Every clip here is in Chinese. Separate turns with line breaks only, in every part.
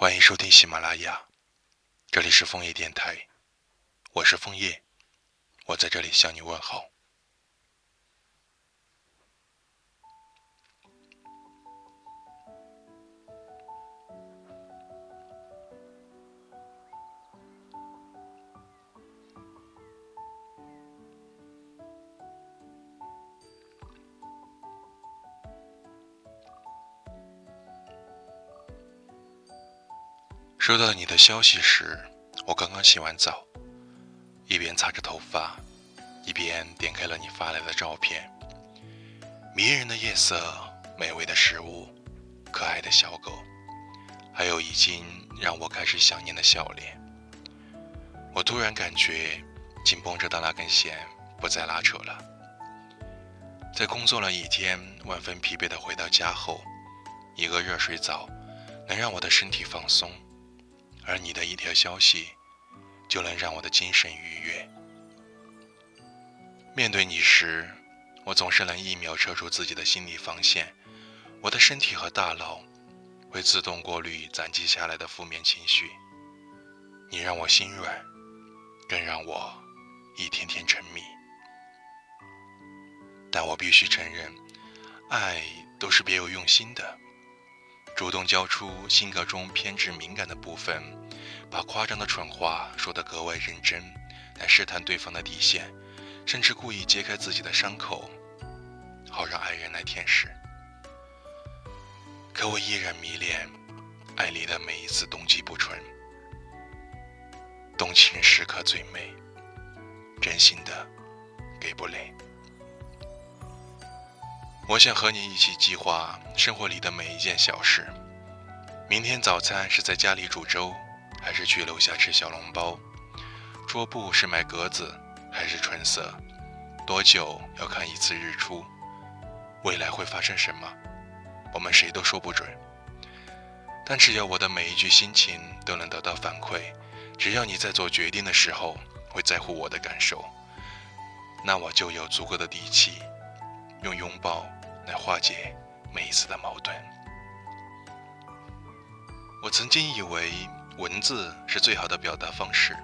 欢迎收听喜马拉雅，这里是枫叶电台，我是枫叶，我在这里向你问好。收到你的消息时，我刚刚洗完澡，一边擦着头发，一边点开了你发来的照片。迷人的夜色，美味的食物，可爱的小狗，还有已经让我开始想念的笑脸。我突然感觉紧绷着的那根弦不再拉扯了。在工作了一天，万分疲惫的回到家后，一个热水澡能让我的身体放松。而你的一条消息，就能让我的精神愉悦。面对你时，我总是能一秒撤出自己的心理防线，我的身体和大脑会自动过滤攒积下来的负面情绪。你让我心软，更让我一天天沉迷。但我必须承认，爱都是别有用心的。主动交出性格中偏执敏感的部分，把夸张的蠢话说得格外认真，来试探对方的底线，甚至故意揭开自己的伤口，好让爱人来舔舐。可我依然迷恋爱里的每一次动机不纯，动情时刻最美，真心的给不累。我想和你一起计划生活里的每一件小事。明天早餐是在家里煮粥，还是去楼下吃小笼包？桌布是买格子还是纯色？多久要看一次日出？未来会发生什么？我们谁都说不准。但只要我的每一句心情都能得到反馈，只要你在做决定的时候会在乎我的感受，那我就有足够的底气，用拥抱。来化解每一次的矛盾。我曾经以为文字是最好的表达方式，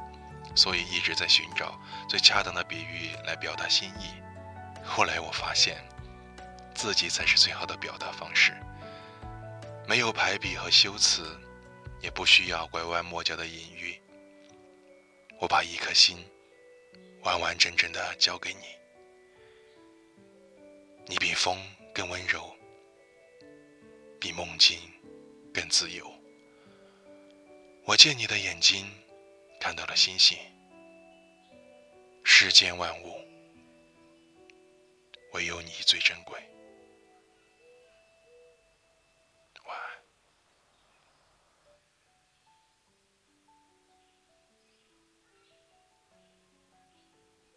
所以一直在寻找最恰当的比喻来表达心意。后来我发现，自己才是最好的表达方式。没有排比和修辞，也不需要拐弯抹角的隐喻。我把一颗心完完整整的交给你，你比风。更温柔，比梦境更自由。我借你的眼睛看到了星星，世间万物唯有你最珍贵。